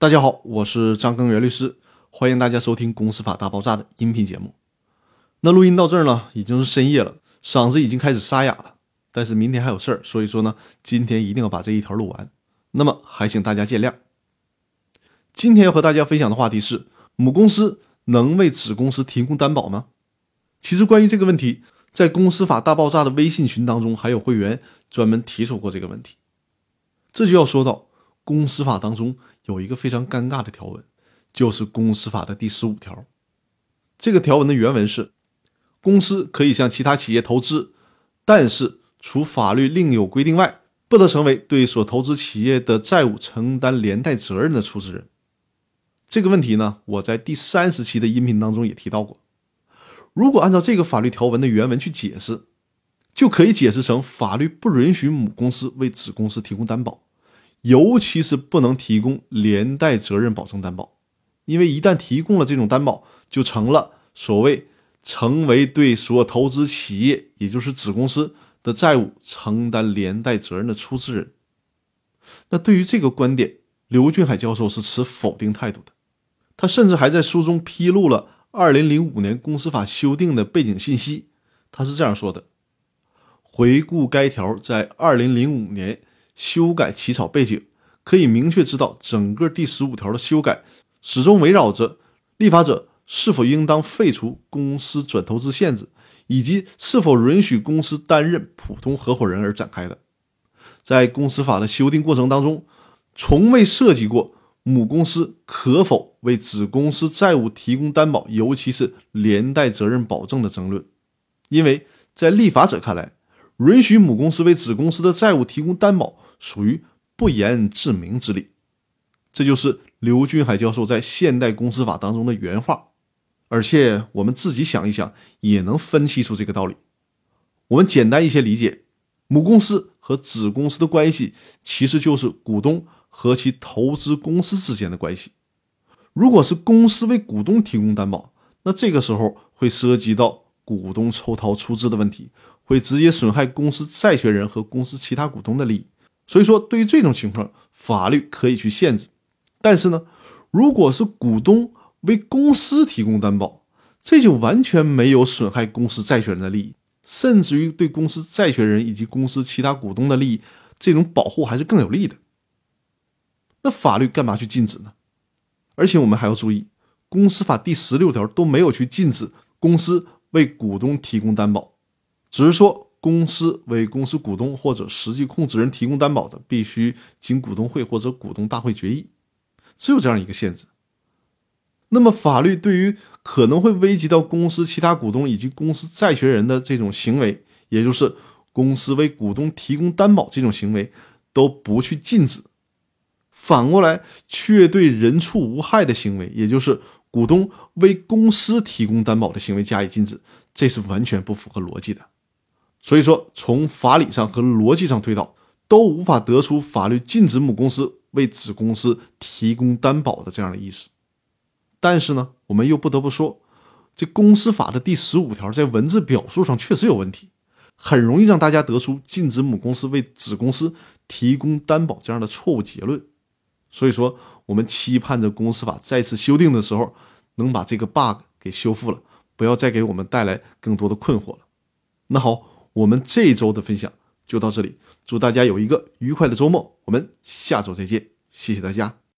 大家好，我是张根源律师，欢迎大家收听《公司法大爆炸》的音频节目。那录音到这儿呢，已经是深夜了，嗓子已经开始沙哑了。但是明天还有事儿，所以说呢，今天一定要把这一条录完。那么还请大家见谅。今天要和大家分享的话题是：母公司能为子公司提供担保吗？其实关于这个问题，在《公司法大爆炸》的微信群当中，还有会员专门提出过这个问题。这就要说到公司法当中。有一个非常尴尬的条文，就是公司法的第十五条。这个条文的原文是：公司可以向其他企业投资，但是除法律另有规定外，不得成为对所投资企业的债务承担连带责任的出资人。这个问题呢，我在第三十期的音频当中也提到过。如果按照这个法律条文的原文去解释，就可以解释成法律不允许母公司为子公司提供担保。尤其是不能提供连带责任保证担保，因为一旦提供了这种担保，就成了所谓成为对所投资企业，也就是子公司的债务承担连带责任的出资人。那对于这个观点，刘俊海教授是持否定态度的。他甚至还在书中披露了2005年公司法修订的背景信息。他是这样说的：回顾该条在2005年。修改起草背景，可以明确知道，整个第十五条的修改始终围绕着立法者是否应当废除公司转投资限制，以及是否允许公司担任普通合伙人而展开的。在公司法的修订过程当中，从未涉及过母公司可否为子公司债务提供担保，尤其是连带责任保证的争论，因为在立法者看来，允许母公司为子公司的债务提供担保。属于不言自明之理，这就是刘俊海教授在《现代公司法》当中的原话。而且我们自己想一想，也能分析出这个道理。我们简单一些理解，母公司和子公司的关系，其实就是股东和其投资公司之间的关系。如果是公司为股东提供担保，那这个时候会涉及到股东抽逃出资的问题，会直接损害公司债权人和公司其他股东的利益。所以说，对于这种情况，法律可以去限制。但是呢，如果是股东为公司提供担保，这就完全没有损害公司债权人的利益，甚至于对公司债权人以及公司其他股东的利益，这种保护还是更有利的。那法律干嘛去禁止呢？而且我们还要注意，公司法第十六条都没有去禁止公司为股东提供担保，只是说。公司为公司股东或者实际控制人提供担保的，必须经股东会或者股东大会决议，只有这样一个限制。那么，法律对于可能会危及到公司其他股东以及公司债权人的这种行为，也就是公司为股东提供担保这种行为，都不去禁止，反过来却对人畜无害的行为，也就是股东为公司提供担保的行为加以禁止，这是完全不符合逻辑的。所以说，从法理上和逻辑上推导，都无法得出法律禁止母公司为子公司提供担保的这样的意思。但是呢，我们又不得不说，这公司法的第十五条在文字表述上确实有问题，很容易让大家得出禁止母公司为子公司提供担保这样的错误结论。所以说，我们期盼着公司法再次修订的时候，能把这个 bug 给修复了，不要再给我们带来更多的困惑了。那好。我们这周的分享就到这里，祝大家有一个愉快的周末，我们下周再见，谢谢大家。